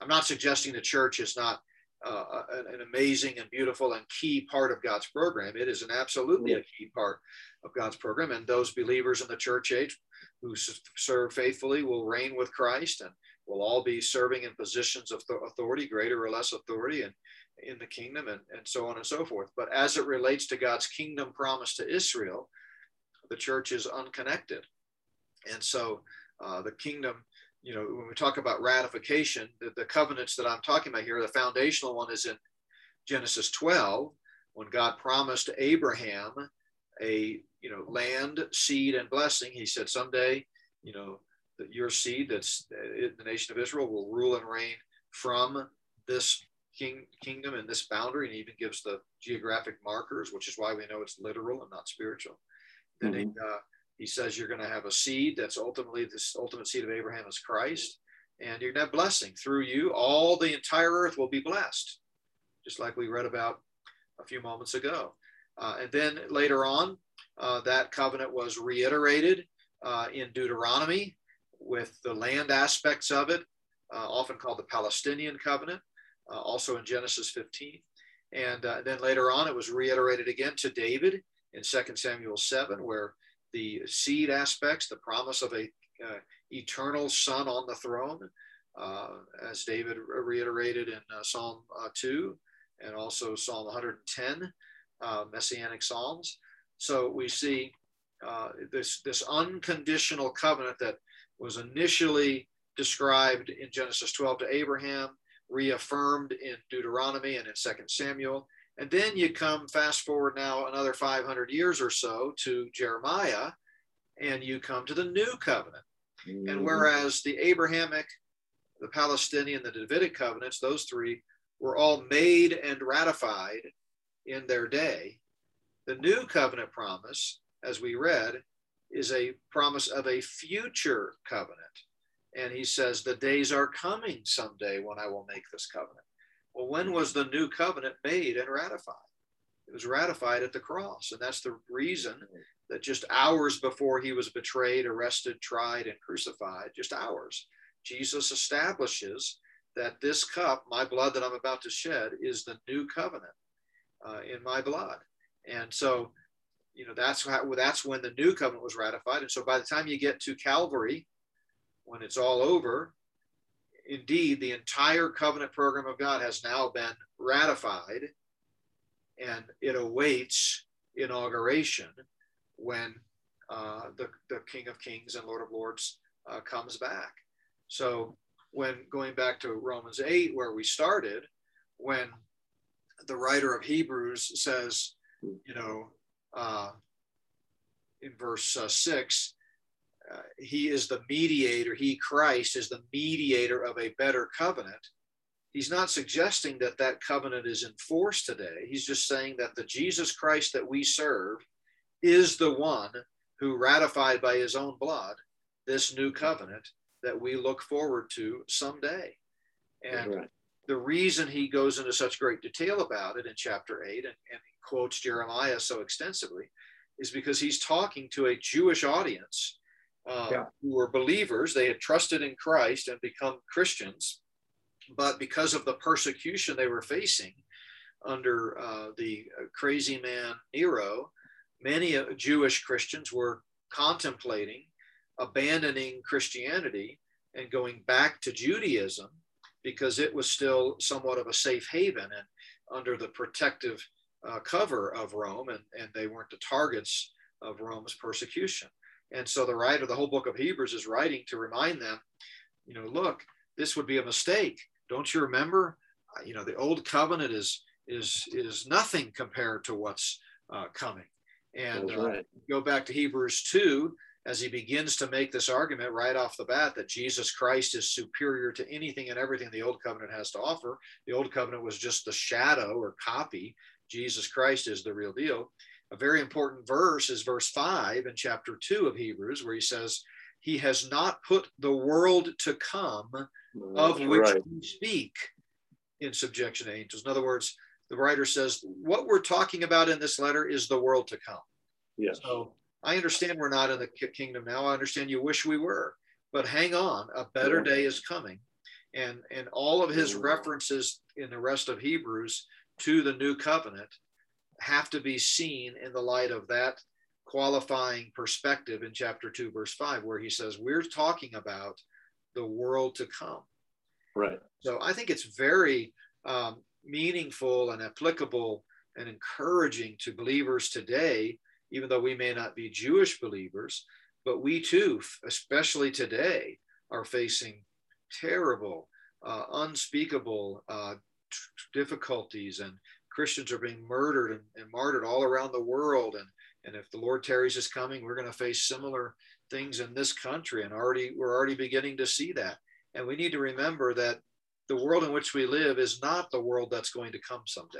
S3: I'm not suggesting the church is not uh, an amazing and beautiful and key part of God's program. It is an absolutely a key part of God's program. And those believers in the church age who serve faithfully will reign with Christ and will all be serving in positions of authority, greater or less authority. And in the kingdom and, and so on and so forth. But as it relates to God's kingdom promise to Israel, the church is unconnected. And so uh, the kingdom, you know, when we talk about ratification, the, the covenants that I'm talking about here, the foundational one is in Genesis 12, when God promised Abraham a, you know, land, seed, and blessing. He said, someday, you know, that your seed, that's uh, the nation of Israel, will rule and reign from this king, kingdom and this boundary and even gives the geographic markers, which is why we know it's literal and not spiritual. Then mm-hmm. he, uh, he says you're going to have a seed that's ultimately this ultimate seed of Abraham is Christ, and you're going to have blessing through you. All the entire earth will be blessed, just like we read about a few moments ago. Uh, and then later on, uh, that covenant was reiterated uh, in Deuteronomy with the land aspects of it, uh, often called the Palestinian covenant uh, also in Genesis 15. And uh, then later on, it was reiterated again to David in 2 Samuel 7, where the seed aspects, the promise of a uh, eternal son on the throne, uh, as David reiterated in uh, Psalm uh, 2 and also Psalm 110, Messianic Psalms. So we see this, this unconditional covenant that was initially described in Genesis 12 to Abraham reaffirmed in Deuteronomy and in Second Samuel. And then you come fast forward now another 500 years or so to Jeremiah, and you come to the new covenant. Mm-hmm. And whereas the Abrahamic, the Palestinian, the Davidic covenants, those three were all made and ratified in their day, the new covenant promise, as we read, is a promise of a future covenant. And he says, The days are coming someday when I will make this covenant. Well, when was the new covenant made and ratified? It was ratified at the cross. And that's the reason that just hours before he was betrayed, arrested, tried, and crucified, just hours, Jesus establishes that this cup, my blood that I'm about to shed, is the new covenant uh, in my blood. And so, you know, that's how, that's when the new covenant was ratified. And so by the time you get to Calvary, when it's all over, indeed, the entire covenant program of God has now been ratified and it awaits inauguration when uh, the, the King of Kings and Lord of Lords uh, comes back. So, when going back to Romans 8, where we started, when the writer of Hebrews says, you know, uh, in verse uh, 6, uh, he is the mediator, he, Christ, is the mediator of a better covenant. He's not suggesting that that covenant is enforced today. He's just saying that the Jesus Christ that we serve is the one who ratified by his own blood this new covenant that we look forward to someday. And right. the reason he goes into such great detail about it in chapter 8 and, and quotes Jeremiah so extensively is because he's talking to a Jewish audience uh, yeah. who were believers. They had trusted in Christ and become Christians, but because of the persecution they were facing under uh, the crazy man Nero, many uh, Jewish Christians were contemplating abandoning Christianity and going back to Judaism because it was still somewhat of a safe haven and under the protective uh, cover of Rome, and, and they weren't the targets of Rome's persecution. And so the writer, the whole book of Hebrews, is writing to remind them, you know, look, this would be a mistake. Don't you remember? Uh, you know, the old covenant is is is nothing compared to what's uh, coming. And uh, right. go back to Hebrews two as he begins to make this argument right off the bat that Jesus Christ is superior to anything and everything the old covenant has to offer. The old covenant was just the shadow or copy Jesus Christ is the real deal. A very important verse is verse 5 in chapter 2 of Hebrews, where he says, He has not put the world to come of which right. we speak in subjection to angels. In other words, the writer says, What we're talking about in this letter is the world to come.
S1: Yes.
S3: So I understand we're not in the kingdom now. I understand you wish we were, but hang on, a better day is coming. And, and all of his mm. references in the rest of Hebrews to the new covenant have to be seen in the light of that qualifying perspective in chapter 2 verse 5 where he says we're talking about the world to come.
S1: Right.
S3: So i think it's very um, meaningful and applicable and encouraging to believers today even though we may not be jewish believers but we too especially today are facing terrible uh, unspeakable uh, difficulties and Christians are being murdered and, and, martyred all around the world. And, and if the Lord tarries is coming, we're going to face similar things in this country. And already we're already beginning to see that. And we need to remember that the world in which we live is not the world that's going to come someday.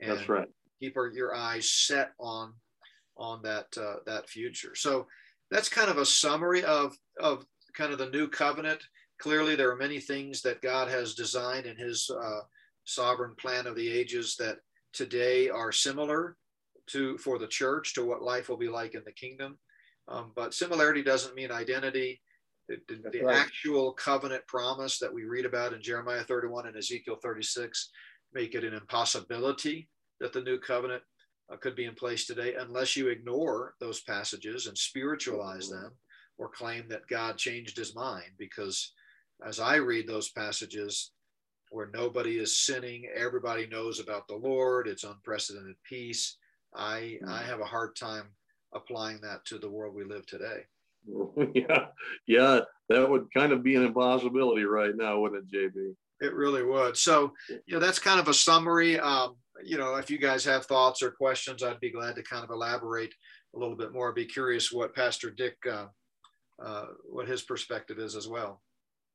S1: And that's right.
S3: Keep our, your eyes set on on that uh, that future. So that's kind of a summary of of kind of the new covenant. Clearly, there are many things that God has designed in His uh, sovereign plan of the ages that today are similar to for the church to what life will be like in the kingdom. Um, but similarity doesn't mean identity. The, the, the right. actual covenant promise that we read about in Jeremiah 31 and Ezekiel 36 make it an impossibility that the new covenant uh, could be in place today unless you ignore those passages and spiritualize them or claim that God changed his mind. Because as I read those passages, where nobody is sinning, everybody knows about the Lord, it's unprecedented peace. I I hmm. have a hard time applying that to the world we live today. [laughs]
S1: Yeah, yeah, that would kind of be an impossibility right now, wouldn't it, JB?
S3: It really would. So, you know, that's kind of a summary. Um, you know, if you guys have thoughts or questions, I'd be glad to kind of elaborate a little bit more. I'd be curious what Pastor Dick, uh, uh, what his perspective is as well.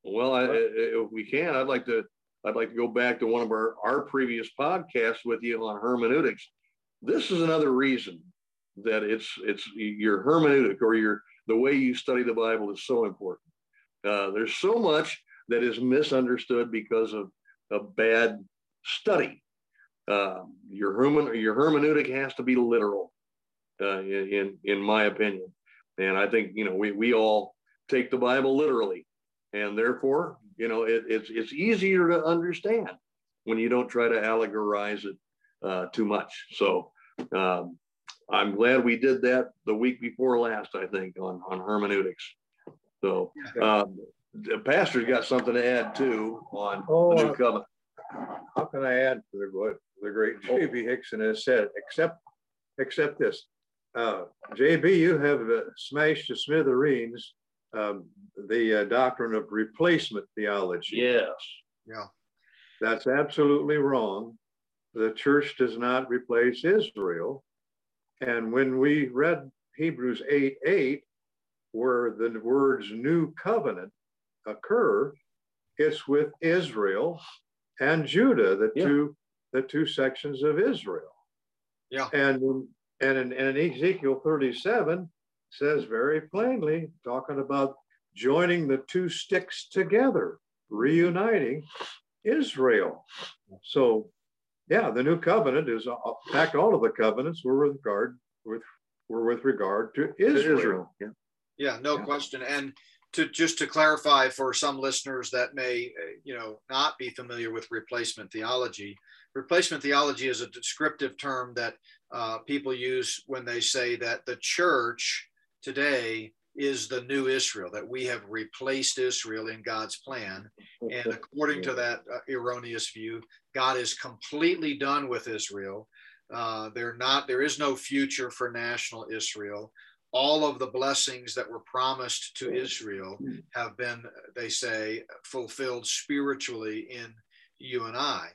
S1: Well, I, if we can, I'd like to I'd like to go back to one of our, our previous podcasts with you on hermeneutics. This is another reason that it's it's your hermeneutic or your the way you study the Bible is so important. Uh, there's so much that is misunderstood because of a bad study. Uh, your hermen your hermeneutic has to be literal, uh, in in my opinion, and I think you know we we all take the Bible literally, and therefore you know, it, it's it's easier to understand when you don't try to allegorize it uh, too much. So um, I'm glad we did that the week before last. I think on on hermeneutics. So um, the pastor's got something to add too on oh, the new uh, covenant.
S2: How can I add to what the great J.B. Hixson has said, except, except this. Uh, J.B., you have uh, smashed to smithereens um, the uh, doctrine of replacement theology.
S1: Yes.
S3: Yeah.
S2: That's absolutely wrong. The church does not replace Israel. And when we read Hebrews 8 8, where the words new covenant occur, it's with Israel and Judah, the yeah. two the two sections of Israel.
S3: Yeah.
S2: And and in, and in Ezekiel 37 says very plainly, talking about joining the two sticks together, reuniting Israel. So yeah, the new covenant is uh, in fact all of the covenants were with regard with were with regard to Israel. Israel.
S3: Yeah. Yeah, no yeah. question. And to just to clarify for some listeners that may uh, you know not be familiar with replacement theology replacement theology is a descriptive term that uh, people use when they say that the church today is the new israel that we have replaced israel in god's plan and according to that uh, erroneous view god is completely done with israel uh, not there is no future for national israel all of the blessings that were promised to Israel have been, they say, fulfilled spiritually in you and I.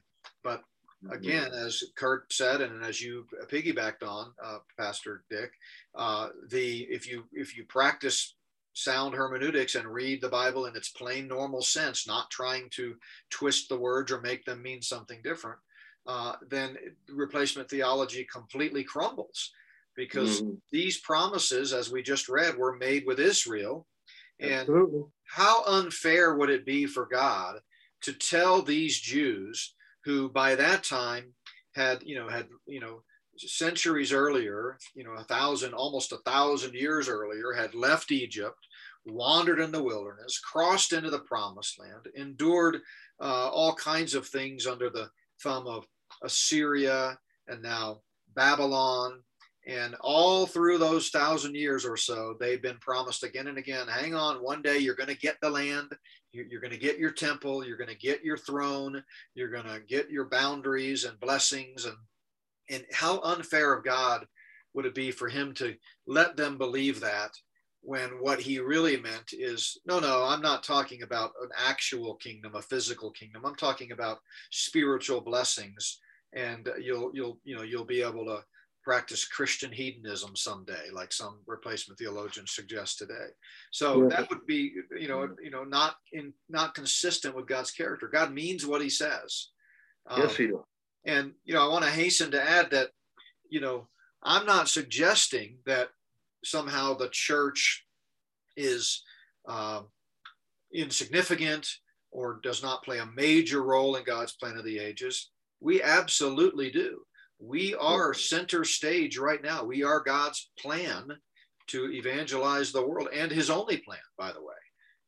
S3: But. Again, as Kurt said, and as you piggybacked on, uh, Pastor Dick, uh, the if you if you practice sound hermeneutics and read the Bible in its plain normal sense, not trying to twist the words or make them mean something different, uh, then replacement theology completely crumbles because mm-hmm. these promises, as we just read, were made with Israel. And Absolutely. how unfair would it be for God to tell these Jews who by that time had, you know, had, you know, centuries earlier, you know, a thousand, almost a thousand years earlier, had left Egypt, wandered in the wilderness, crossed into the promised land, endured uh, all kinds of things under the thumb of Assyria and now Babylon and all through those thousand years or so, they've been promised again and again hang on, one day you're going to get the land, you're going to get your temple, you're going to get your throne, you're going to get your boundaries and blessings. And, and how unfair of God would it be for him to let them believe that when what he really meant is no no i'm not talking about an actual kingdom a physical kingdom. I'm talking about spiritual blessings. And you'll you'll you know you'll be able to practice Christian hedonism someday, like some replacement theologians suggest today. So yeah. that would be, you know, you know, not in not consistent with God's character. God means what He says.
S1: Um, yes, He does.
S3: And you know, I want to hasten to add that, you know, I'm not suggesting that somehow the church is uh, insignificant or does not play a major role in God's plan of the ages. We absolutely do we are center stage right now. We are God's plan to evangelize the world and his only plan, by the way.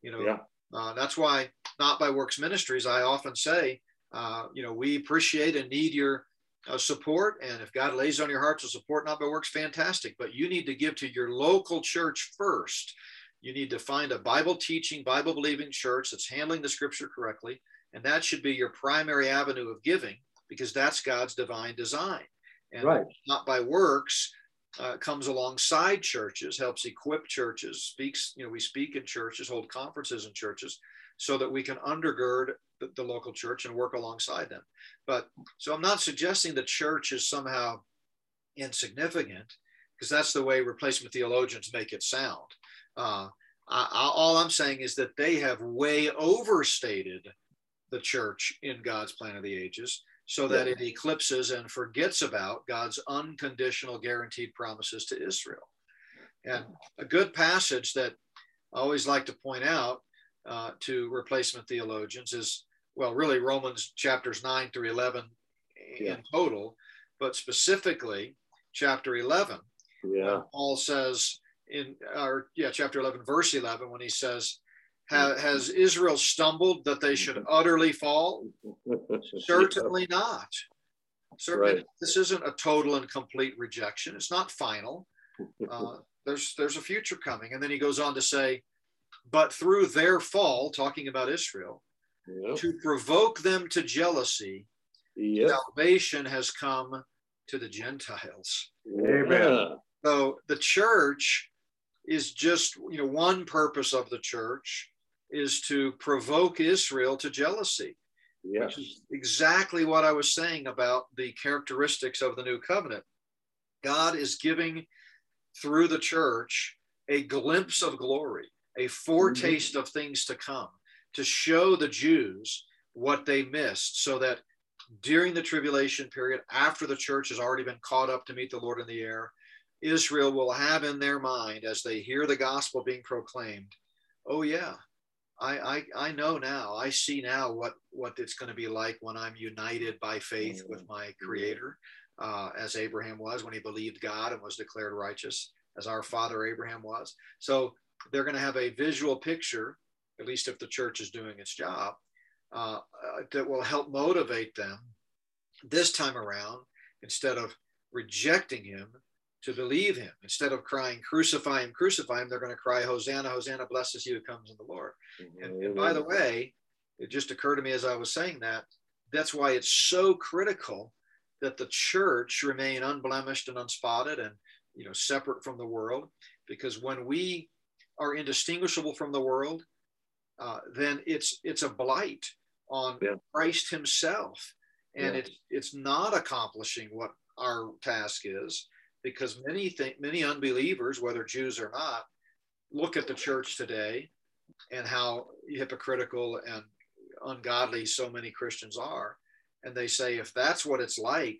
S3: You know, yeah. uh, that's why not by works ministries, I often say, uh, you know, we appreciate and need your uh, support. And if God lays on your heart to support not by works, fantastic. But you need to give to your local church first. You need to find a Bible teaching, Bible believing church that's handling the scripture correctly. And that should be your primary avenue of giving because that's God's divine design. And right. not by works uh, comes alongside churches, helps equip churches, speaks, you know, we speak in churches, hold conferences in churches so that we can undergird the, the local church and work alongside them. But so I'm not suggesting the church is somehow insignificant because that's the way replacement theologians make it sound. Uh, I, I, all I'm saying is that they have way overstated the church in God's plan of the ages so that it eclipses and forgets about God's unconditional guaranteed promises to Israel. And a good passage that I always like to point out uh, to replacement theologians is, well, really Romans chapters 9 through 11 yeah. in total, but specifically chapter 11.
S1: Yeah.
S3: Paul says in, or yeah, chapter 11, verse 11, when he says, has Israel stumbled that they should utterly fall? [laughs] Certainly not. Certainly, right. this isn't a total and complete rejection. It's not final. [laughs] Uh, there's there's a future coming, and then he goes on to say, but through their fall, talking about Israel, yep. to provoke them to jealousy,
S1: Yep.
S3: Salvation has come to the Gentiles.
S2: Amen.
S1: Yeah.
S3: So the church is just, you know, one purpose of the church is to provoke Israel to jealousy,
S1: Yes.
S3: which is exactly what I was saying about the characteristics of the new covenant. God is giving through the church a glimpse of glory, a foretaste of things to come, to show the Jews what they missed, so that during the tribulation period, after the church has already been caught up to meet the Lord in the air, Israel will have in their mind as they hear the gospel being proclaimed, oh yeah, I, I, I know now, I see now what, what it's going to be like when I'm united by faith with my creator, uh, as Abraham was when he believed God and was declared righteous, as our father Abraham was. So they're going to have a visual picture, at least if the church is doing its job, uh, uh, that will help motivate them this time around instead of rejecting him to believe him. Instead of crying, crucify him, crucify him, they're going to cry, Hosanna, Hosanna, blesses he who comes in the Lord. And, and by the way, it just occurred to me as I was saying that, that's why it's so critical that the church remain unblemished and unspotted and you know separate from the world because when we are indistinguishable from the world uh, then it's it's a blight on
S1: Yeah.
S3: christ himself and
S1: Yeah.
S3: it's it's not accomplishing what our task is because many think many unbelievers whether jews or not look at the church today and how hypocritical and ungodly so many christians are and they say if that's what it's like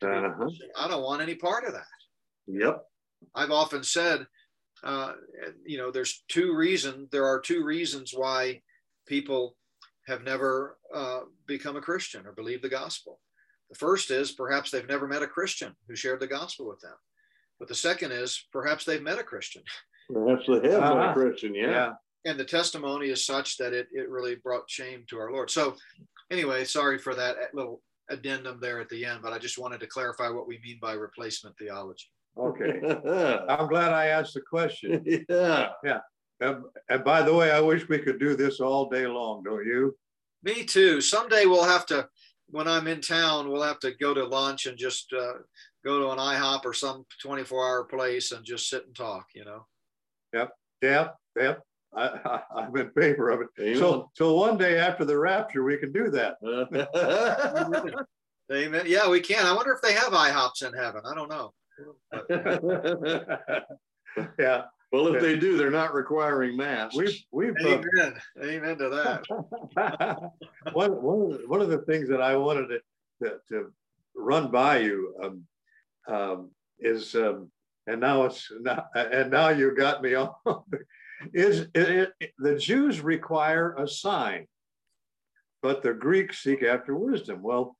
S3: to be a
S1: Uh-huh.
S3: I don't want any part of that
S1: Yep.
S3: I've often said, uh, you know, there's two reasons. There are two reasons why people have never uh, become a Christian or believe the gospel. The first is perhaps they've never met a Christian who shared the gospel with them. But the second is perhaps they've met a Christian,
S1: Perhaps they have been a
S2: Uh-huh.
S1: Christian. Yeah.
S2: Yeah.
S3: and the testimony is such that it it really brought shame to our Lord. So, anyway, sorry for that little addendum there at the end, but I just wanted to clarify what we mean by replacement theology.
S2: Okay. [laughs] [laughs] I'm glad I asked the question. [laughs]
S1: yeah.
S2: And, and by the way, I wish we could do this all day long, don't you?
S3: Me too. Someday we'll have to, when I'm in town, we'll have to go to lunch and just uh, go to an IHOP or some 24 hour place and just sit and talk, you know?
S2: Yeah, yeah. I, I, I'm in favor of it.
S1: Amen.
S2: So, so one day after the rapture, we can do that. [laughs]
S3: Amen. Yeah, we can. I wonder if they have IHOPs in heaven. I don't know. [laughs]
S2: Yeah,
S1: well, if they do, they're not requiring masks.
S2: we've, we've, uh,
S3: Amen. Amen to that. [laughs]
S2: one, one, of the, one of the things that I wanted to, to, to run by you um, um, is, um, and now it's not, and now you got me [laughs] on, is it, it, the Jews require a sign, but the Greeks seek after wisdom. Well,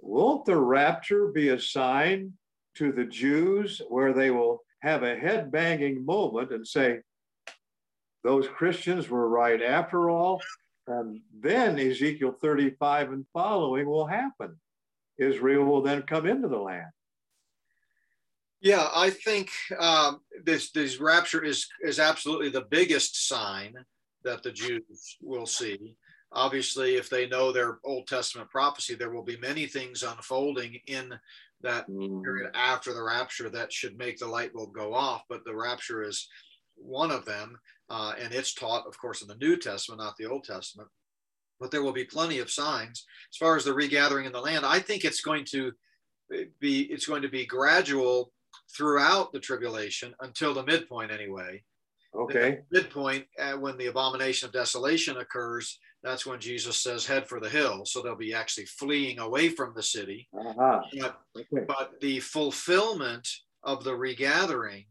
S2: won't the rapture be a sign to the Jews where they will have a head banging moment and say, those Christians were right after all? And then Ezekiel 35 and following will happen. Israel will then come into the land.
S3: Yeah, I think um, this this rapture is is absolutely the biggest sign that the Jews will see. Obviously, if they know their Old Testament prophecy, there will be many things unfolding in that
S1: Mm.
S3: period after the rapture that should make the light bulb go off. But the rapture is one of them, uh, and it's taught, of course, in the New Testament, not the Old Testament. But there will be plenty of signs as far as the regathering in the land. I think it's going to be it's going to be gradual throughout the tribulation until the midpoint anyway
S2: Okay.
S3: midpoint uh, when the abomination of desolation occurs that's when jesus says head for the hill so they'll be actually fleeing away from the city
S2: Uh-huh.
S3: but,
S2: Okay.
S3: but the fulfillment of the regathering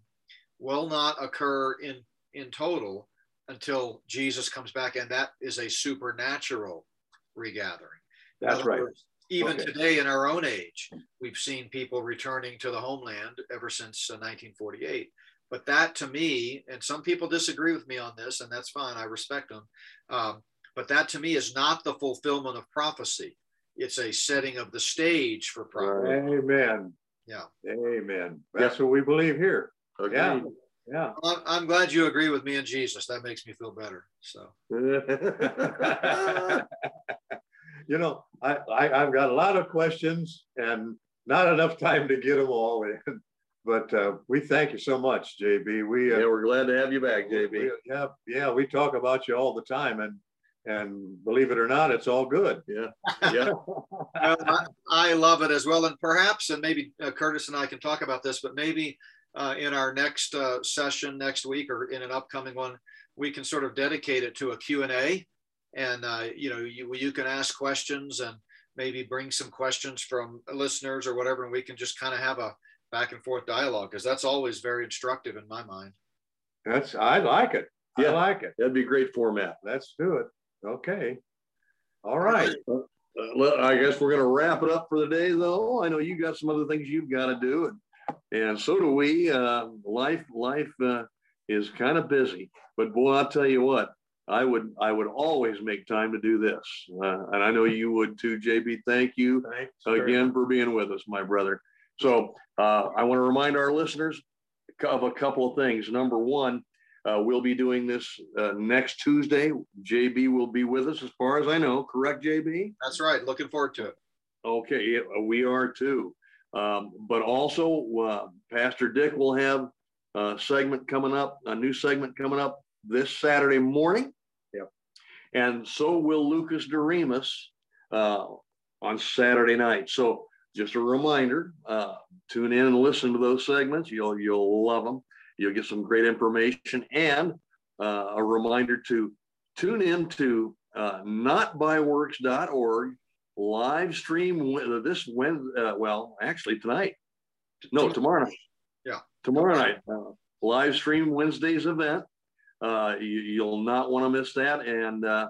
S3: will not occur in in total until jesus comes back and that is a supernatural regathering
S2: That's right.
S3: words, even
S2: Okay.
S3: today in our own age, we've seen people returning to the homeland ever since uh, 1948. But that to me, and some people disagree with me on this, and that's fine, I respect them. Um, but that to me is not the fulfillment of prophecy. It's a setting of the stage for prophecy.
S2: Amen.
S3: Yeah.
S2: Amen. That's what we believe here. Yeah. Yeah.
S3: I'm, I'm glad you agree with me and Jesus. That makes me feel better. So, [laughs]
S2: you know, I, I, I've got a lot of questions and not enough time to get them all in. [laughs] But uh, we thank you so much, JB. We uh,
S1: Yeah, we're glad to have you back, JB.
S2: we- yeah, yeah, we talk about you all the time, and and believe it or not, it's all good.
S1: Yeah, [laughs] yeah.
S3: I, I love it as well. And perhaps, and maybe uh, Curtis and I can talk about this, but maybe uh, in our next uh, session next week or in an upcoming one, we can sort of dedicate it to a Q&A. And, uh, you know, you, you can ask questions and maybe bring some questions from listeners or whatever, and we can just kind of have a back and forth dialogue because that's always very instructive in my mind.
S2: That's I like it. I like it.
S1: That'd be a great format.
S2: Let's do it. Okay. All right.
S1: Uh, well, I guess we're going to wrap it up for the day, though. I know you got some other things you've got to do, and and so do we. Uh, life life uh, is kind of busy, but boy, I'll tell you what. I would I would always make time to do this, uh, and I know you would too, JB. Thank you
S2: Thanks.
S1: again for being with us, my brother. So uh, I want to remind our listeners of a couple of things. Number one, uh, we'll be doing this uh, next Tuesday. JB will be with us, as far as I know. Correct, JB?
S3: That's right. Looking forward to it.
S1: Okay, yeah, we are too. Um, but also, uh, Pastor Dick will have a segment coming up, a new segment coming up this Saturday morning.
S2: Yep.
S1: And so will Lucas Doremus uh, on Saturday night. So just a reminder, uh, tune in and listen to those segments. You'll you'll love them. You'll get some great information and uh, a reminder to tune in to uh, notbyworks.org live stream this Wednesday. Uh, well, actually tonight. No, tomorrow night.
S3: Yeah.
S1: Tomorrow night. Uh, live stream Wednesday's event. Uh, you, you'll not want to miss that. And uh,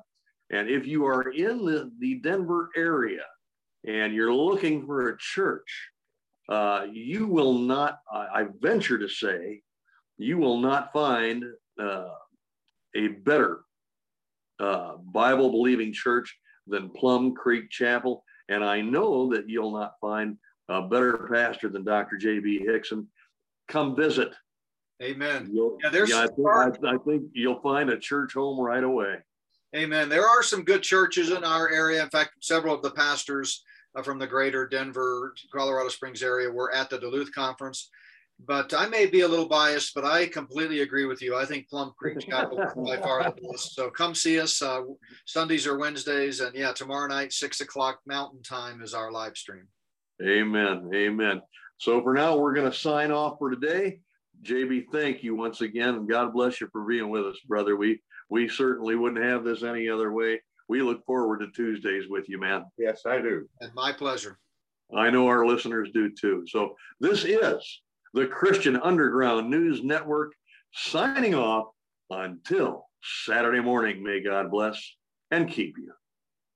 S1: and if you are in the, the Denver area and you're looking for a church, uh, you will not, I, I venture to say, you will not find uh, a better uh, Bible believing church than Plum Creek Chapel. And I know that you'll not find a better pastor than Dr. J.B. Hixson. Come visit.
S3: Amen.
S1: You'll,
S3: Yeah, there's
S1: I, think, I, I think you'll find a church home right away.
S3: Amen. There are some good churches in our area. In fact, several of the pastors uh, from the greater Denver, Colorado Springs area were at the Duluth conference. But I may be a little biased, but I completely agree with you. I think Plum Creek Chapel is [laughs] by far the best. So come see us uh, Sundays or Wednesdays. And yeah, tomorrow night, six o'clock Mountain Time is our live stream.
S1: Amen. Amen. So for now, we're going to sign off for today. JB, thank you once again, and God bless you for being with us, brother. We we certainly wouldn't have this any other way. We look forward to Tuesdays with you, man.
S2: Yes, I do.
S3: And my pleasure.
S1: I know our listeners do too. So this is the Christian Underground News Network signing off until Saturday morning. May God bless and keep you.